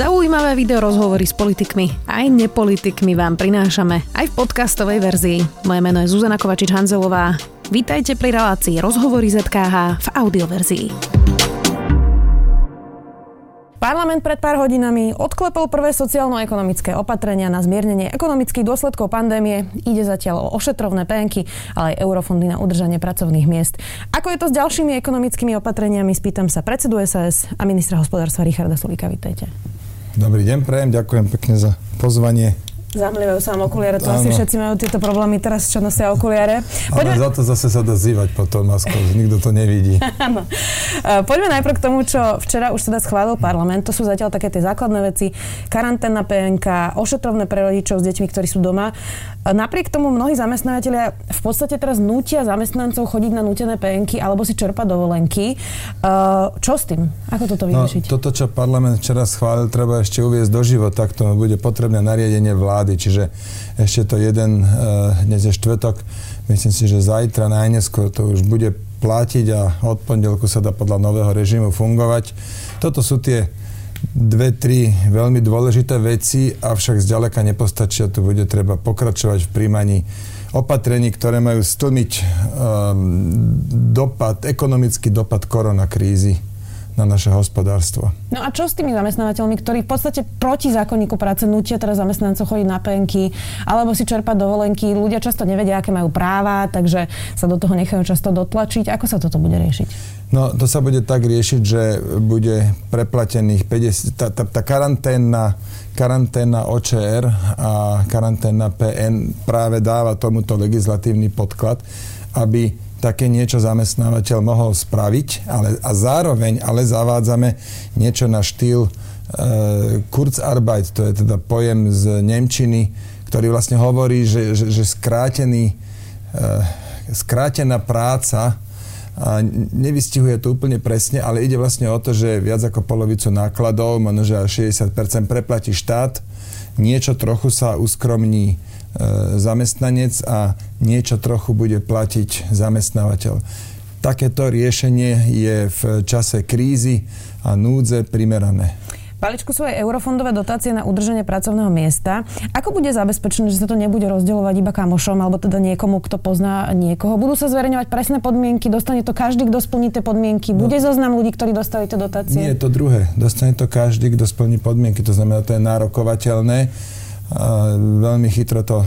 Zaujímavé video rozhovory s politikmi aj nepolitikmi vám prinášame aj v podcastovej verzii. Moje meno je Zuzana Kovačič-Hanzelová. Vítajte pri relácii Rozhovory ZKH v audioverzii. Parlament pred pár hodinami odklepol prvé sociálno-ekonomické opatrenia na zmiernenie ekonomických dôsledkov pandémie. Ide zatiaľ o ošetrovné penky, ale aj eurofondy na udržanie pracovných miest. Ako je to s ďalšími ekonomickými opatreniami, spýtam sa predsedu SAS a ministra hospodárstva Richarda Sulíka. Vítajte. Dobrý deň, prejem, ďakujem pekne za pozvanie. Zamlievajú sa vám okuliare, to Áno. asi všetci majú tieto problémy teraz, čo nosia okuliare. Poďme... Ale za to zase sa dá zývať potom maskou, že nikto to nevidí. Áno. E, poďme najprv k tomu, čo včera už teda schválil parlament. To sú zatiaľ také tie základné veci. Karanténna PNK, ošetrovné pre rodičov s deťmi, ktorí sú doma. E, napriek tomu mnohí zamestnávateľia v podstate teraz nutia zamestnancov chodiť na nutené PNky alebo si čerpať dovolenky. E, čo s tým? Ako toto no, vyriešiť? No, toto, čo parlament včera schválil, treba ešte uviezť do života. K tomu bude potrebné nariadenie vlády vlády, čiže ešte to jeden, eh, dnes je štvrtok, myslím si, že zajtra najneskôr to už bude platiť a od pondelku sa dá podľa nového režimu fungovať. Toto sú tie dve, tri veľmi dôležité veci, avšak zďaleka nepostačia. Tu bude treba pokračovať v príjmaní opatrení, ktoré majú stlmiť um, dopad, ekonomický dopad koronakrízy na naše hospodárstvo. No a čo s tými zamestnávateľmi, ktorí v podstate proti zákonníku práce nutia teraz zamestnancov chodiť na penky alebo si čerpať dovolenky? Ľudia často nevedia, aké majú práva, takže sa do toho nechajú často dotlačiť. Ako sa toto bude riešiť? No, to sa bude tak riešiť, že bude preplatených 50... Tá, tá, tá karanténna, karanténna OČR a karanténna PN práve dáva tomuto legislatívny podklad, aby také niečo zamestnávateľ mohol spraviť, ale, a zároveň ale zavádzame niečo na štýl e, Kurzarbeit, to je teda pojem z Nemčiny, ktorý vlastne hovorí, že, že, že skrátený, e, skrátená práca a nevystihuje to úplne presne, ale ide vlastne o to, že viac ako polovicu nákladov, možno až 60% preplatí štát, niečo trochu sa uskromní E, zamestnanec a niečo trochu bude platiť zamestnávateľ. Takéto riešenie je v čase krízy a núdze primerané. Paličku sú aj eurofondové dotácie na udržanie pracovného miesta. Ako bude zabezpečené, že sa to nebude rozdeľovať iba kamošom alebo teda niekomu, kto pozná niekoho? Budú sa zverejňovať presné podmienky, dostane to každý, kto splní tie podmienky, bude no, zoznam ľudí, ktorí dostali tie dotácie? Nie, to druhé. Dostane to každý, kto splní podmienky, to znamená, to je nárokovateľné veľmi chytro to e,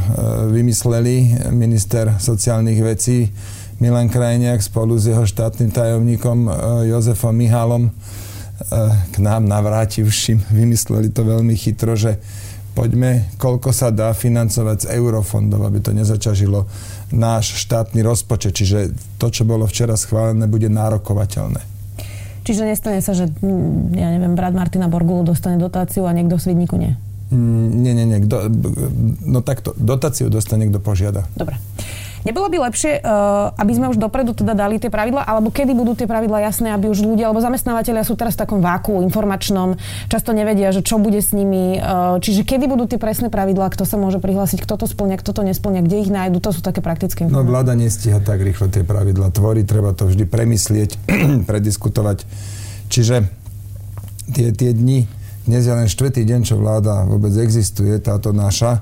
vymysleli minister sociálnych vecí Milan Krajniak spolu s jeho štátnym tajomníkom e, Jozefom Mihálom k nám navrátivším vymysleli to veľmi chytro, že poďme, koľko sa dá financovať z eurofondov, aby to nezačažilo náš štátny rozpočet. Čiže to, čo bolo včera schválené, bude nárokovateľné. Čiže nestane sa, že mm, ja neviem, brat Martina Borgulu dostane dotáciu a niekto v Svidníku nie? Mm, nie, nie, nie. Kdo, no takto, dotáciu dostane, kto požiada. Dobre. Nebolo by lepšie, uh, aby sme už dopredu teda dali tie pravidla, alebo kedy budú tie pravidla jasné, aby už ľudia, alebo zamestnávateľia sú teraz v takom váku informačnom, často nevedia, že čo bude s nimi. Uh, čiže kedy budú tie presné pravidlá, kto sa môže prihlásiť, kto to splňa, kto to nesplňa, kde ich nájdu, to sú také praktické informácie. No vláda nestíha tak rýchlo tie pravidla tvoriť, treba to vždy premyslieť, prediskutovať. Čiže tie, tie dni, dnes je len štvrtý deň, čo vláda vôbec existuje, táto naša.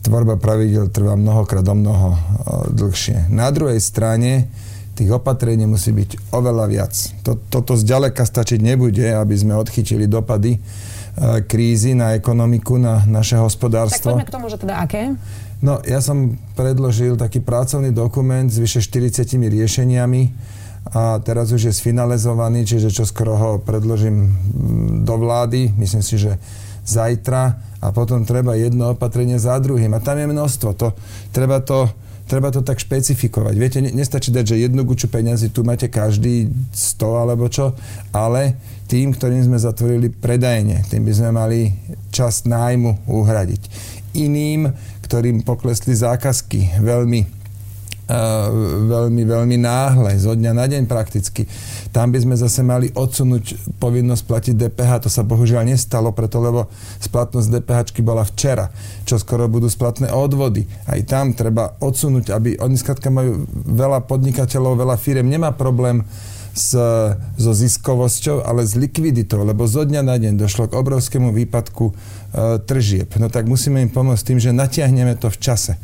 Tvorba pravidel trvá mnohokrát o mnoho dlhšie. Na druhej strane tých opatrení musí byť oveľa viac. Toto zďaleka stačiť nebude, aby sme odchytili dopady krízy na ekonomiku, na naše hospodárstvo. Tak poďme k tomu, že teda aké? No, ja som predložil taký pracovný dokument s vyše 40 riešeniami, a teraz už je sfinalizovaný, čiže čo skoro ho predložím mm, do vlády, myslím si, že zajtra a potom treba jedno opatrenie za druhým. A tam je množstvo. To, treba, to, treba to tak špecifikovať. Viete, nestačí dať, že jednu guču peniazy tu máte každý 100 alebo čo, ale tým, ktorým sme zatvorili predajne, tým by sme mali časť nájmu uhradiť. Iným, ktorým poklesli zákazky veľmi veľmi, veľmi náhle, zo dňa na deň prakticky. Tam by sme zase mali odsunúť povinnosť platiť DPH. To sa bohužiaľ nestalo, preto lebo splatnosť DPH bola včera, čo skoro budú splatné odvody. Aj tam treba odsunúť, aby oni skrátka majú veľa podnikateľov, veľa firiem, nemá problém s, so ziskovosťou, ale s likviditou, lebo zo dňa na deň došlo k obrovskému výpadku e, tržieb. No tak musíme im pomôcť tým, že natiahneme to v čase.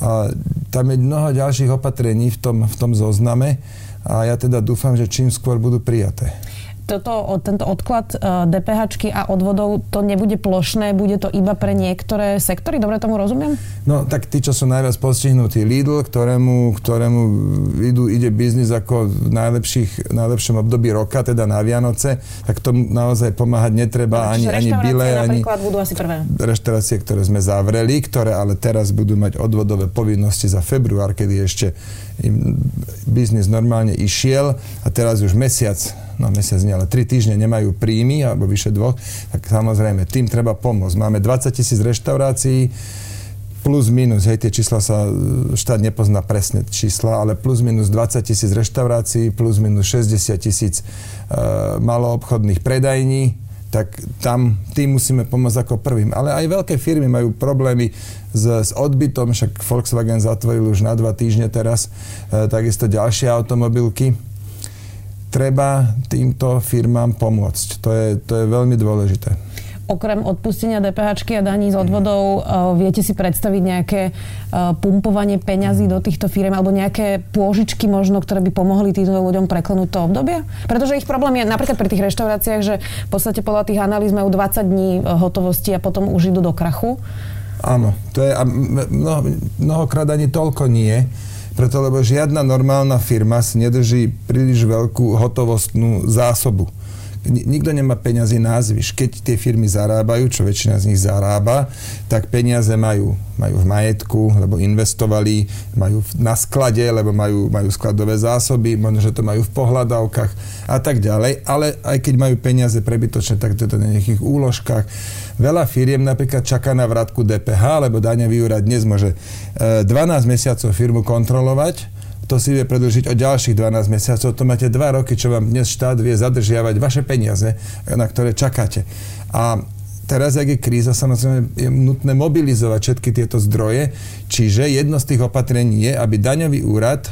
A tam je mnoho ďalších opatrení v tom, v tom zozname a ja teda dúfam, že čím skôr budú prijaté toto, tento odklad DPH e, a odvodov, to nebude plošné, bude to iba pre niektoré sektory? Dobre tomu rozumiem? No tak tí, čo sú najviac postihnutí, Lidl, ktorému, ktorému idú, ide biznis ako v najlepších, najlepšom období roka, teda na Vianoce, tak tomu naozaj pomáhať netreba no, ani, ani bile, ani budú asi prvé. reštaurácie, ktoré sme zavreli, ktoré ale teraz budú mať odvodové povinnosti za február, kedy ešte im biznis normálne išiel a teraz už mesiac no mesiac nie, ale tri týždne nemajú príjmy, alebo vyše dvoch, tak samozrejme, tým treba pomôcť. Máme 20 tisíc reštaurácií, plus minus, hej, tie čísla sa, štát nepozná presne čísla, ale plus minus 20 tisíc reštaurácií, plus minus 60 tisíc uh, maloobchodných predajní, tak tam tým musíme pomôcť ako prvým. Ale aj veľké firmy majú problémy s, s odbytom, však Volkswagen zatvoril už na dva týždne teraz, e, takisto ďalšie automobilky treba týmto firmám pomôcť. To je, to je veľmi dôležité. Okrem odpustenia DPH a daní z odvodov, uh, viete si predstaviť nejaké uh, pumpovanie peňazí do týchto firm alebo nejaké pôžičky možno, ktoré by pomohli týmto ľuďom preklenúť to obdobie? Pretože ich problém je napríklad pri tých reštauráciách, že v podstate podľa tých analýz majú 20 dní uh, hotovosti a potom už idú do krachu. Áno, to je, a mnoho, mnohokrát ani toľko nie preto lebo žiadna normálna firma si nedrží príliš veľkú hotovostnú zásobu. Nikto nemá peňazí na zvyš. Keď tie firmy zarábajú, čo väčšina z nich zarába, tak peniaze majú, majú v majetku, lebo investovali, majú na sklade, lebo majú, majú skladové zásoby, možno, že to majú v pohľadávkach a tak ďalej. Ale aj keď majú peniaze prebytočné, tak to je to na nejakých úložkách Veľa firiem napríklad čaká na vratku DPH, lebo daňový úrad dnes môže 12 e, mesiacov firmu kontrolovať, to si vie predlžiť o ďalších 12 mesiacov. To máte 2 roky, čo vám dnes štát vie zadržiavať vaše peniaze, na ktoré čakáte. A teraz, ak je kríza, samozrejme je nutné mobilizovať všetky tieto zdroje, čiže jedno z tých opatrení je, aby daňový úrad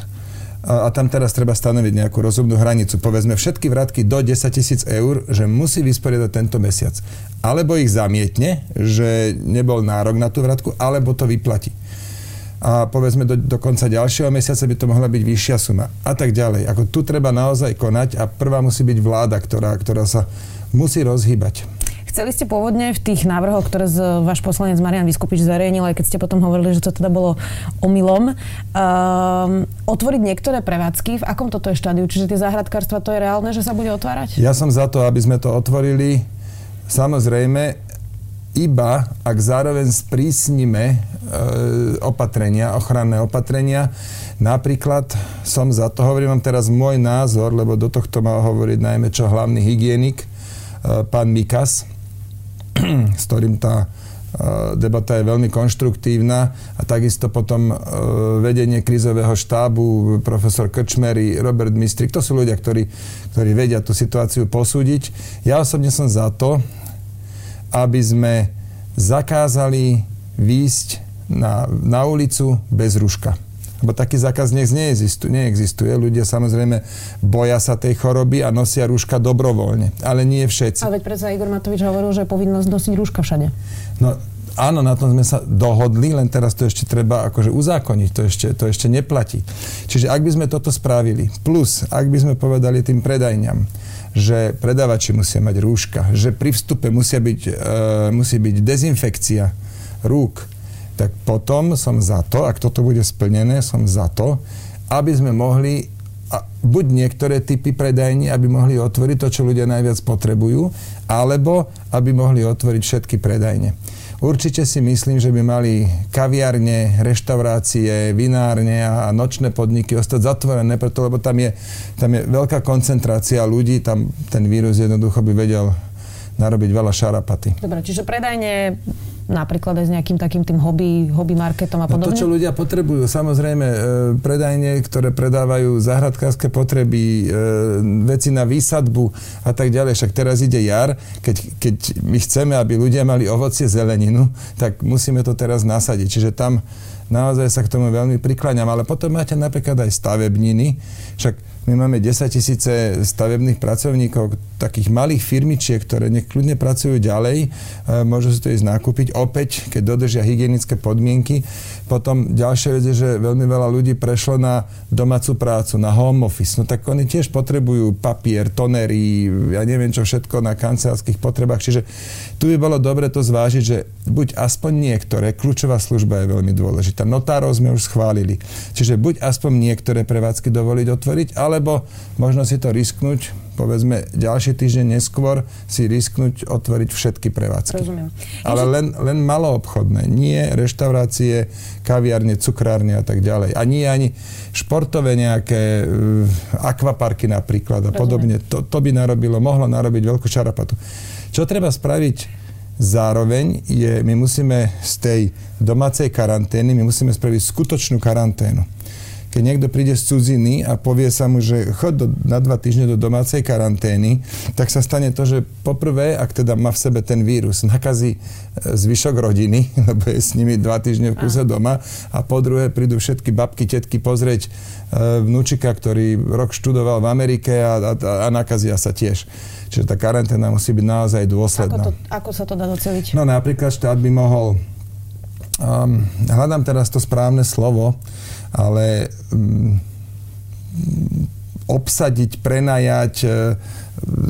a, tam teraz treba stanoviť nejakú rozumnú hranicu. Povedzme všetky vratky do 10 tisíc eur, že musí vysporiadať tento mesiac. Alebo ich zamietne, že nebol nárok na tú vratku, alebo to vyplatí. A povedzme do, do konca ďalšieho mesiaca by to mohla byť vyššia suma. A tak ďalej. Ako tu treba naozaj konať a prvá musí byť vláda, ktorá, ktorá sa musí rozhýbať. Chceli ste pôvodne v tých návrhoch, ktoré z, váš poslanec Marian Vyskupič zverejnil, aj keď ste potom hovorili, že to teda bolo omylom, um, otvoriť niektoré prevádzky. V akom toto je štádiu? Čiže tie záhradkárstva, to je reálne, že sa bude otvárať? Ja som za to, aby sme to otvorili. Samozrejme, iba ak zároveň sprísnime e, opatrenia, ochranné opatrenia. Napríklad som za to, hovorím vám teraz môj názor, lebo do tohto mal hovoriť najmä čo hlavný hygienik, e, pán Mikas, s ktorým tá e, debata je veľmi konštruktívna a takisto potom e, vedenie krízového štábu, profesor Krčmery, Robert Mistrik, to sú ľudia, ktorí, ktorí vedia tú situáciu posúdiť. Ja osobne som za to, aby sme zakázali výjsť na, na ulicu bez ruška. Lebo taký zákaz dnes neexistuje, neexistuje. Ľudia samozrejme boja sa tej choroby a nosia rúška dobrovoľne. Ale nie všetci. A veď predsa Igor Matovič hovoril, že je povinnosť nosiť rúška všade. No, áno, na tom sme sa dohodli, len teraz to ešte treba akože uzákoniť, to ešte, to ešte neplatí. Čiže ak by sme toto spravili, plus ak by sme povedali tým predajňam, že predávači musia mať rúška, že pri vstupe musia byť, e, musí byť dezinfekcia rúk, tak potom som za to, ak toto bude splnené, som za to, aby sme mohli a buď niektoré typy predajní, aby mohli otvoriť to, čo ľudia najviac potrebujú, alebo aby mohli otvoriť všetky predajne. Určite si myslím, že by mali kaviarne, reštaurácie, vinárne a nočné podniky ostať zatvorené, preto, lebo tam je, tam je veľká koncentrácia ľudí, tam ten vírus jednoducho by vedel narobiť veľa šarapaty. Dobre, čiže predajne napríklad aj s nejakým takým tým hobby, hobby marketom a podobne? No to, čo ľudia potrebujú, samozrejme, e, predajne, ktoré predávajú záhradkárske potreby, e, veci na výsadbu a tak ďalej. Však teraz ide jar, keď, keď my chceme, aby ľudia mali ovocie, zeleninu, tak musíme to teraz nasadiť. Čiže tam naozaj sa k tomu veľmi prikláňam. Ale potom máte napríklad aj stavebniny, však my máme 10 tisíce stavebných pracovníkov, takých malých firmičiek, ktoré nech kľudne pracujú ďalej, e, môžu si to ísť nakúpiť opäť, keď dodržia hygienické podmienky. Potom ďalšia vec je, že veľmi veľa ľudí prešlo na domácu prácu, na home office. No tak oni tiež potrebujú papier, tonery, ja neviem čo všetko na kancelárskych potrebách. Čiže tu by bolo dobre to zvážiť, že buď aspoň niektoré, kľúčová služba je veľmi dôležitá. Notárov sme už schválili. Čiže buď aspoň niektoré prevádzky dovoliť otvoriť, alebo možno si to risknúť, povedzme ďalší týždeň neskôr si risknúť otvoriť všetky prevádzky. Rozumiem. Ale len, len maloobchodné, nie reštaurácie, kaviarne, cukrárne a tak ďalej. A nie ani športové nejaké uh, akvaparky napríklad a Rozumiem. podobne. To, to by narobilo, mohlo narobiť veľkú čarapatu. Čo treba spraviť zároveň je, my musíme z tej domácej karantény, my musíme spraviť skutočnú karanténu. Keď niekto príde z cudziny a povie sa mu, že chod do, na dva týždne do domácej karantény, tak sa stane to, že poprvé, ak teda má v sebe ten vírus, nakazí e, zvyšok rodiny, lebo je s nimi dva týždne v kuse doma a po druhé prídu všetky babky, tetky pozrieť e, vnúčika, ktorý rok študoval v Amerike a, a, a nakazia sa tiež. Čiže tá karanténa musí byť naozaj dôsledná. Ako, to, ako sa to dá doceliť? No napríklad štát by mohol, um, hľadám teraz to správne slovo, ale um, obsadiť, prenajať, e,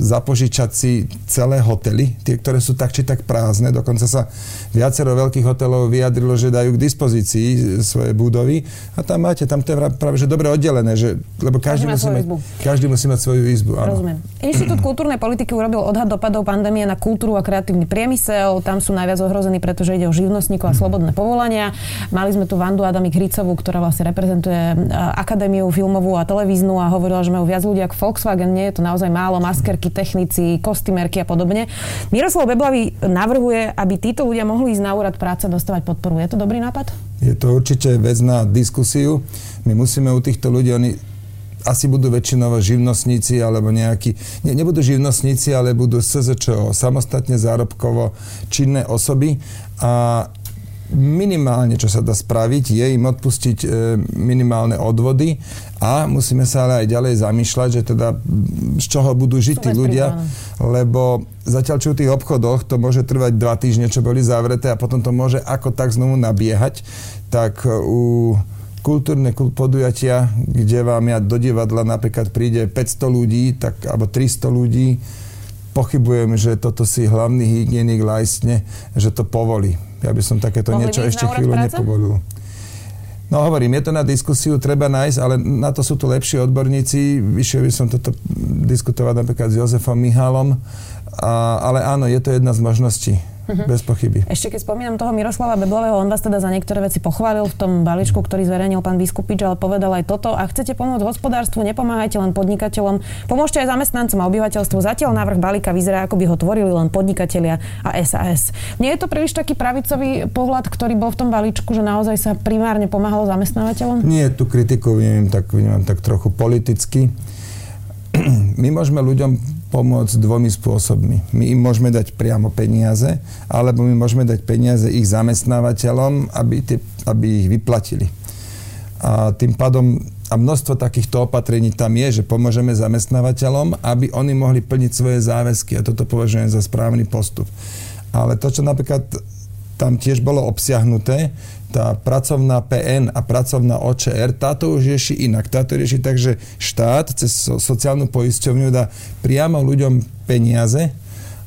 zapožičať si celé hotely, tie, ktoré sú tak či tak prázdne. Dokonca sa viacero veľkých hotelov vyjadrilo, že dajú k dispozícii svoje budovy a tam máte, tam to je práve že dobre oddelené, že, lebo každý, každý, musí mať, každý musí mať svoju izbu. Áno. Rozumiem. Inštitút kultúrnej politiky urobil odhad dopadov pandémie na kultúru a kreatívny priemysel. Tam sú najviac ohrození, pretože ide o živnostníkov a slobodné povolania. Mali sme tu Vandu Adamik Hricovú, ktorá vlastne reprezentuje Akadémiu filmovú a televíznu a hovorila, že majú viac ľudí ako Volkswagen. Nie je to naozaj málo. Maskerky, technici, kostýmerky a podobne. Miroslav Beblavý navrhuje, aby títo ľudia mohli ísť na úrad práce dostávať podporu. Je to dobrý nápad? Je to určite vec na diskusiu. My musíme u týchto ľudí, oni asi budú väčšinovo živnostníci alebo nejakí, nie, nebudú živnostníci, ale budú SZČO, samostatne zárobkovo činné osoby a minimálne, čo sa dá spraviť, je im odpustiť e, minimálne odvody a musíme sa ale aj ďalej zamýšľať, že teda z čoho budú žiť tí ľudia, lebo zatiaľ čo v tých obchodoch to môže trvať dva týždne, čo boli zavreté a potom to môže ako tak znovu nabiehať, tak u kultúrne podujatia, kde vám ja do divadla napríklad príde 500 ľudí, tak, alebo 300 ľudí, pochybujem, že toto si hlavný hygienik lajstne, že to povolí. Ja by som takéto Mohli niečo ešte chvíľu práce? nepovolil. No hovorím, je to na diskusiu, treba nájsť, ale na to sú tu lepší odborníci. Vyšiel by som toto diskutovať napríklad s Jozefom Mihálom, a, ale áno, je to jedna z možností. Uh-huh. Bez pochyby. Ešte keď spomínam toho Miroslava Beblového, on vás teda za niektoré veci pochválil v tom balíčku, ktorý zverejnil pán Vyskupič, ale povedal aj toto. Ak chcete pomôcť hospodárstvu, nepomáhajte len podnikateľom, pomôžte aj zamestnancom a obyvateľstvu. Zatiaľ návrh balíka vyzerá, ako by ho tvorili len podnikatelia a SAS. Nie je to príliš taký pravicový pohľad, ktorý bol v tom balíčku, že naozaj sa primárne pomáhalo zamestnávateľom? Nie, tú kritiku vnímam tak, vnímam tak trochu politicky. My môžeme ľuďom pomôcť dvomi spôsobmi. My im môžeme dať priamo peniaze, alebo my môžeme dať peniaze ich zamestnávateľom, aby, tie, aby ich vyplatili. A tým pádom a množstvo takýchto opatrení tam je, že pomôžeme zamestnávateľom, aby oni mohli plniť svoje záväzky a toto považujem za správny postup. Ale to, čo napríklad tam tiež bolo obsiahnuté, tá pracovná PN a pracovná OČR, táto už rieši inak. Táto rieši tak, že štát cez sociálnu poisťovňu dá priamo ľuďom peniaze,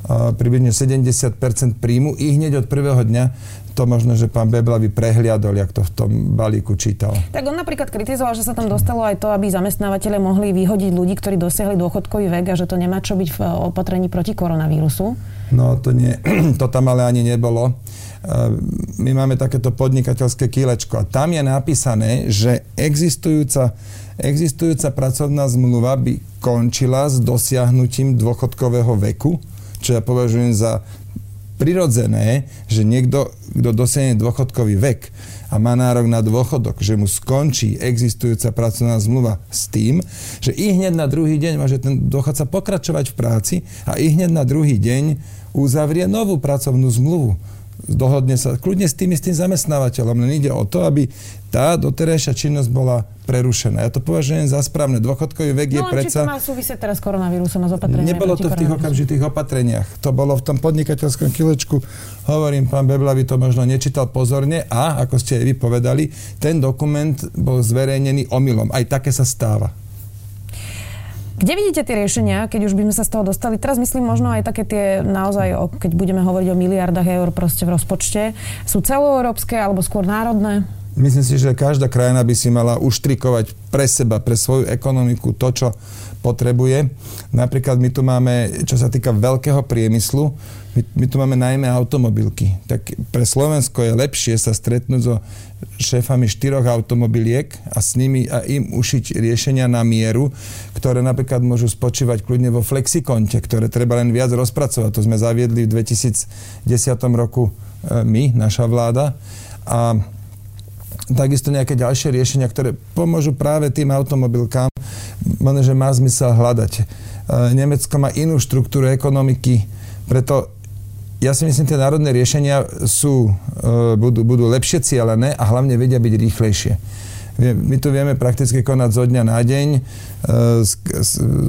približne 70% príjmu i hneď od prvého dňa to možno, že pán Bebla by prehliadol, jak to v tom balíku čítal. Tak on napríklad kritizoval, že sa tam dostalo aj to, aby zamestnávateľe mohli vyhodiť ľudí, ktorí dosiahli dôchodkový vek a že to nemá čo byť v opatrení proti koronavírusu. No to, nie, to tam ale ani nebolo my máme takéto podnikateľské kýlečko a tam je napísané, že existujúca, existujúca pracovná zmluva by končila s dosiahnutím dôchodkového veku, čo ja považujem za prirodzené, že niekto, kto dosiahne dôchodkový vek a má nárok na dôchodok, že mu skončí existujúca pracovná zmluva s tým, že i hneď na druhý deň môže ten dôchodca pokračovať v práci a i hneď na druhý deň uzavrie novú pracovnú zmluvu dohodne sa kľudne s tým istým zamestnávateľom. Len ide o to, aby tá doterajšia činnosť bola prerušená. Ja to považujem za správne. Dôchodkový vek no, je predsa... či to má súvisieť teraz s koronavírusom a s opatreniami? Nebolo to v tých okamžitých opatreniach. To bolo v tom podnikateľskom kilečku. Hovorím, pán Bebla by to možno nečítal pozorne a, ako ste aj vy povedali, ten dokument bol zverejnený omylom. Aj také sa stáva. Kde vidíte tie riešenia, keď už by sme sa z toho dostali? Teraz myslím možno aj také tie naozaj, keď budeme hovoriť o miliardách eur proste v rozpočte, sú celoeurópske alebo skôr národné? Myslím si, že každá krajina by si mala uštrikovať pre seba, pre svoju ekonomiku to, čo potrebuje. Napríklad my tu máme, čo sa týka veľkého priemyslu, my, my tu máme najmä automobilky. Tak pre Slovensko je lepšie sa stretnúť so šéfami štyroch automobiliek a s nimi a im ušiť riešenia na mieru, ktoré napríklad môžu spočívať kľudne vo flexikonte, ktoré treba len viac rozpracovať. To sme zaviedli v 2010 roku e, my, naša vláda. A takisto nejaké ďalšie riešenia, ktoré pomôžu práve tým automobilkám, že má zmysel hľadať. E, Nemecko má inú štruktúru ekonomiky, preto ja si myslím, tie národné riešenia sú, e, budú, budú lepšie cielené a hlavne vedia byť rýchlejšie. My tu vieme prakticky konať zo dňa na deň, e,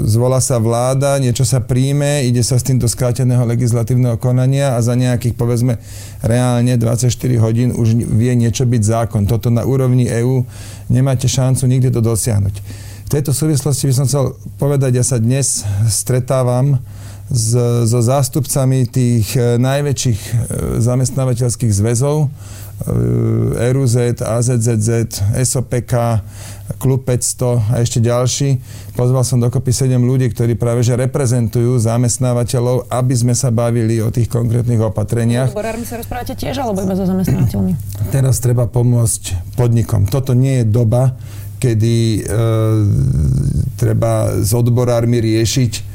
zvolá sa vláda, niečo sa príjme, ide sa s tým do skráteného legislatívneho konania a za nejakých, povedzme, reálne 24 hodín už vie niečo byť zákon. Toto na úrovni EÚ nemáte šancu nikdy to dosiahnuť. V tejto súvislosti by som chcel povedať, ja sa dnes stretávam s, so zástupcami tých e, najväčších e, zamestnávateľských zväzov, RUZ, e AZZZ, SOPK, Klub 500 a ešte ďalší. Pozval som dokopy 7 ľudí, ktorí práve že reprezentujú zamestnávateľov, aby sme sa bavili o tých konkrétnych opatreniach. Odborármi sa rozprávate tiež, alebo iba so zamestnávateľmi? Teraz treba pomôcť podnikom. Toto nie je doba, kedy e, treba s odborármi riešiť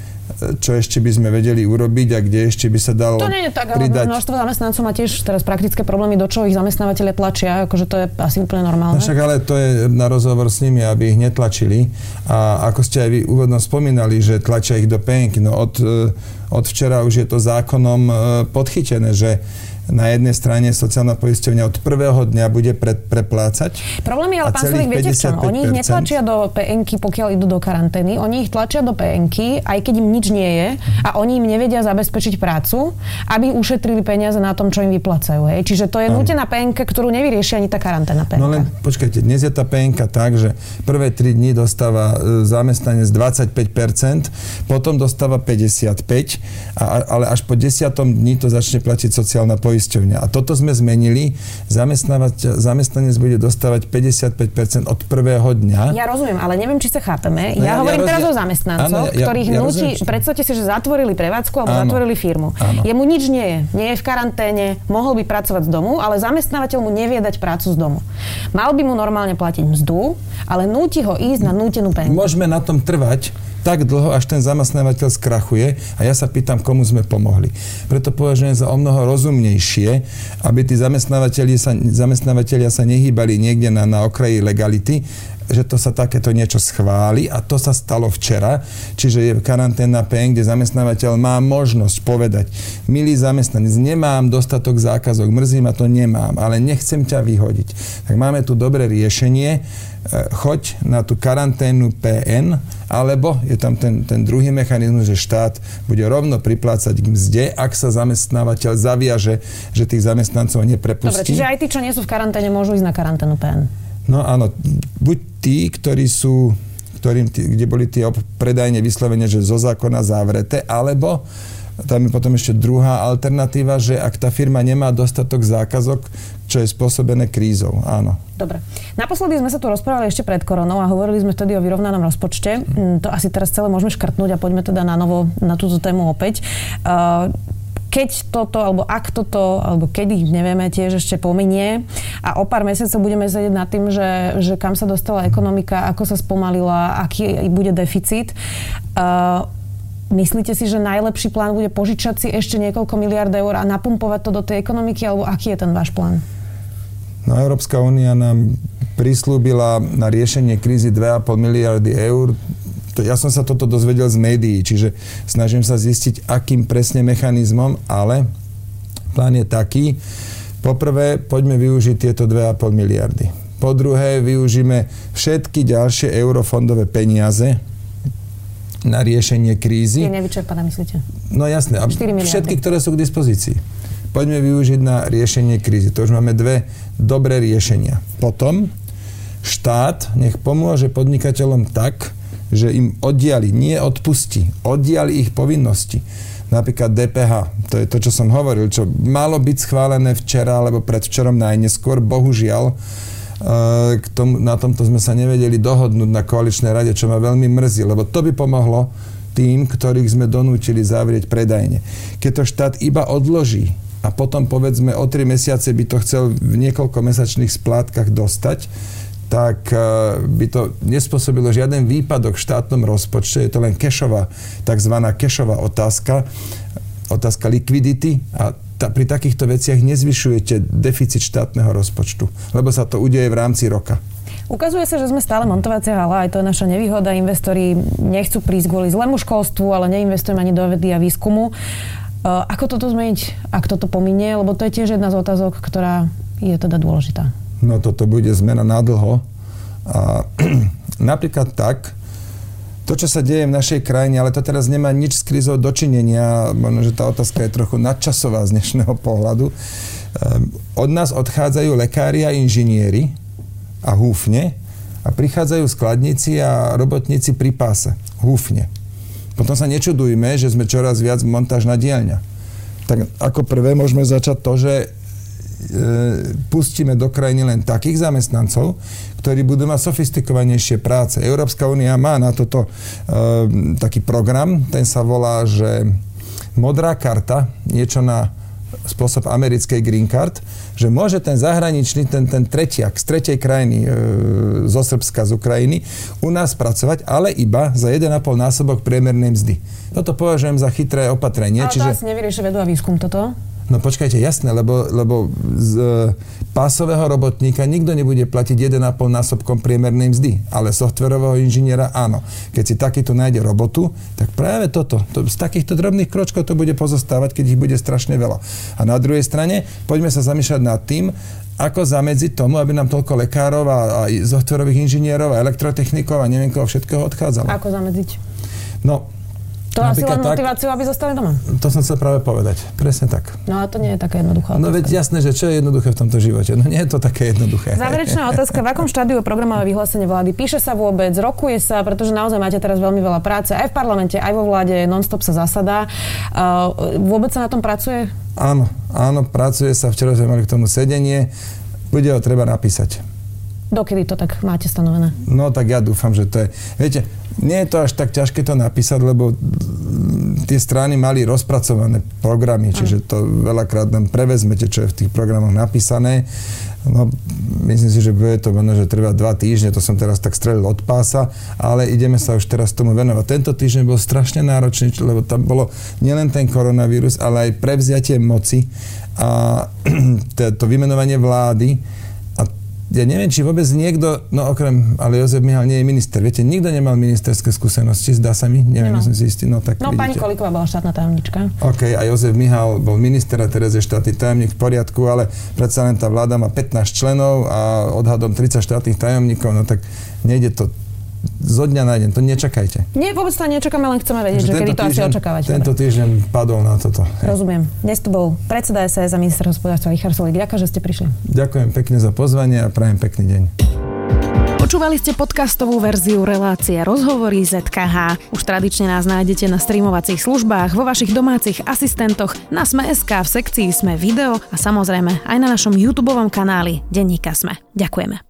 čo ešte by sme vedeli urobiť a kde ešte by sa dalo To nie je tak, pridať. ale množstvo zamestnancov má tiež teraz praktické problémy, do čoho ich zamestnávateľe tlačia, akože to je asi úplne normálne. No však ale to je na rozhovor s nimi, aby ich netlačili. A ako ste aj vy úvodno spomínali, že tlačia ich do penky, no od, e, od včera už je to zákonom e, podchytené, že na jednej strane sociálna poisťovňa od prvého dňa bude pre, preplácať. Problém je ale, pán Sulik, viete čo? Oni ich netlačia do PNK, pokiaľ idú do karantény. Oni ich tlačia do PNK, aj keď im nič nie je a oni im nevedia zabezpečiť prácu, aby ušetrili peniaze na tom, čo im vyplacajú. Hej. Čiže to je nutená PNK, ktorú nevyrieši ani tá karanténa PNK. No len počkajte, dnes je tá PNK tak, že prvé 3 dní dostáva e, zamestnanec 25%, potom dostáva 55%, a, ale až po 10. dní to začne platiť sociálna poisťovňa poisťovňa. A toto sme zmenili. Zamestnanec bude dostávať 55% od prvého dňa. Ja rozumiem, ale neviem, či sa chápeme. No ja, ja hovorím ja teraz o zamestnancoch, áno, ja, ktorých ja, nutí, ja predstavte si, že zatvorili prevádzku alebo áno, zatvorili firmu. Áno. Jemu nič nie je. Nie je v karanténe, mohol by pracovať z domu, ale zamestnávateľ mu nevie dať prácu z domu. Mal by mu normálne platiť mzdu, ale núti ho ísť na nútenú penziu. Môžeme na tom trvať, tak dlho, až ten zamestnávateľ skrachuje a ja sa pýtam, komu sme pomohli. Preto považujem za o mnoho rozumnejšie, aby tí zamestnávateľia sa, zamestnávateľia sa nehýbali niekde na, na okraji legality, že to sa takéto niečo schváli a to sa stalo včera, čiže je karanténna PN, kde zamestnávateľ má možnosť povedať, milý zamestnanec, nemám dostatok zákazok, mrzí ma to, nemám, ale nechcem ťa vyhodiť. Tak máme tu dobré riešenie, e, choď na tú karanténnu PN, alebo je tam ten, ten druhý mechanizmus, že štát bude rovno priplácať k mzde, ak sa zamestnávateľ zaviaže, že tých zamestnancov neprepustí. Dobre, čiže aj tí, čo nie sú v karanténe, môžu ísť na karanténu PN. No áno, buď tí, ktorí sú, ktorým, tí, kde boli tie predajne vyslovene, že zo zákona zavreté, alebo tam je potom ešte druhá alternatíva, že ak tá firma nemá dostatok zákazok, čo je spôsobené krízou. Áno. Dobre. Naposledy sme sa tu rozprávali ešte pred koronou a hovorili sme vtedy o vyrovnanom rozpočte. Mm, to asi teraz celé môžeme škrtnúť a poďme teda na novo na túto tému opäť. Keď toto, alebo ak toto, alebo kedy, nevieme, tiež ešte pominie a o pár mesiacov budeme sedieť nad tým, že, že kam sa dostala ekonomika, ako sa spomalila, aký bude deficit. Uh, Myslíte si, že najlepší plán bude požičať si ešte niekoľko miliard eur a napumpovať to do tej ekonomiky, alebo aký je ten váš plán? No, Európska únia nám prislúbila na riešenie krízy 2,5 miliardy eur to, ja som sa toto dozvedel z médií, čiže snažím sa zistiť, akým presne mechanizmom, ale Plán je taký, poprvé poďme využiť tieto 2,5 miliardy. Po druhé, využíme všetky ďalšie eurofondové peniaze na riešenie krízy. Je nevyčerpané, myslíte? No jasné. A všetky, ktoré sú k dispozícii. Poďme využiť na riešenie krízy. To už máme dve dobré riešenia. Potom štát nech pomôže podnikateľom tak, že im oddiali, nie odpustí, oddiali ich povinnosti. Napríklad DPH, to je to, čo som hovoril, čo malo byť schválené včera alebo predvčerom najneskôr, bohužiaľ, k tomu, na tomto sme sa nevedeli dohodnúť na koaličnej rade, čo ma veľmi mrzí, lebo to by pomohlo tým, ktorých sme donútili zavrieť predajne. Keď to štát iba odloží a potom povedzme o 3 mesiace by to chcel v niekoľko mesačných splátkach dostať, tak e, by to nespôsobilo žiaden výpadok v štátnom rozpočte. Je to len kešová, tzv. kešová otázka, otázka likvidity a ta, pri takýchto veciach nezvyšujete deficit štátneho rozpočtu, lebo sa to udeje v rámci roka. Ukazuje sa, že sme stále montovacia hala, aj to je naša nevýhoda. Investori nechcú prísť kvôli zlému školstvu, ale neinvestujeme ani do vedy a výskumu. E, ako toto zmeniť, ak toto pominie? Lebo to je tiež jedna z otázok, ktorá je teda dôležitá. No toto bude zmena na dlho. A napríklad tak, to, čo sa deje v našej krajine, ale to teraz nemá nič s krizou dočinenia, možno, že tá otázka je trochu nadčasová z dnešného pohľadu. Ehm, od nás odchádzajú lekári a inžinieri a húfne a prichádzajú skladníci a robotníci pri páse. Húfne. Potom sa nečudujme, že sme čoraz viac montážna dielňa. Tak ako prvé môžeme začať to, že pustíme do krajiny len takých zamestnancov, ktorí budú mať sofistikovanejšie práce. Európska únia má na toto e, taký program, ten sa volá, že modrá karta, niečo na spôsob americkej green card, že môže ten zahraničný, ten, ten tretiak z tretej krajiny, e, zo Srbska, z Ukrajiny, u nás pracovať, ale iba za 1,5 násobok priemernej mzdy. Toto považujem za chytré opatrenie. Ale to čiže... asi nevyrieši vedu a výskum toto? No počkajte, jasné, lebo, lebo z e, pásového robotníka nikto nebude platiť 1,5 násobkom priemernej mzdy, ale softverového inžiniera áno. Keď si takýto nájde robotu, tak práve toto, to, z takýchto drobných kročkov to bude pozostávať, keď ich bude strašne veľa. A na druhej strane, poďme sa zamýšľať nad tým, ako zamedziť tomu, aby nám toľko lekárov a, a softverových inžinierov a elektrotechnikov a neviem koho všetkého odchádzalo. Ako zamedziť? No, to asi len motiváciu, aby zostali doma. To som chcel práve povedať. Presne tak. No a to nie je také jednoduché. No veď jasné, že čo je jednoduché v tomto živote? No nie je to také jednoduché. Záverečná otázka. V akom štádiu je programové vyhlásenie vlády? Píše sa vôbec, rokuje sa, pretože naozaj máte teraz veľmi veľa práce. Aj v parlamente, aj vo vláde, nonstop sa zasadá. Vôbec sa na tom pracuje? Áno, áno, pracuje sa. Včera sme mali k tomu sedenie. Bude ho treba napísať. Dokedy to tak máte stanovené? No tak ja dúfam, že to je... Viete, nie je to až tak ťažké to napísať, lebo tie strany mali rozpracované programy, čiže to veľakrát nám prevezmete, čo je v tých programoch napísané. No, myslím si, že bude to možno, že trvá dva týždne, to som teraz tak strelil od pása, ale ideme sa už teraz tomu venovať. Tento týždeň bol strašne náročný, lebo tam bolo nielen ten koronavírus, ale aj prevziatie moci a to vymenovanie vlády ja neviem, či vôbec niekto, no okrem, ale Jozef Mihal nie je minister. Viete, nikto nemal ministerské skúsenosti, zdá sa mi, neviem, som si istý. No, tak no vidíte. pani Koliková bola štátna tajomnička. OK, a Jozef Mihal bol minister a teraz je štátny tajomník v poriadku, ale predsa len tá vláda má 15 členov a odhadom 30 štátnych tajomníkov, no tak nejde to zo dňa na deň, to nečakajte. Nie, vôbec to nečakáme, len chceme vedieť, že kedy to týždeň, asi očakávať. Tento Dobre. týždeň padol na toto. Rozumiem. Dnes tu bol predseda SAS a minister hospodárstva Richard Solik. Ďakujem, že ste prišli. Ďakujem pekne za pozvanie a prajem pekný deň. Počúvali ste podcastovú verziu relácie Rozhovory ZKH. Už tradične nás nájdete na streamovacích službách, vo vašich domácich asistentoch, na Sme.sk, v sekcii Sme video a samozrejme aj na našom YouTube kanáli Denníka Sme. Ďakujeme.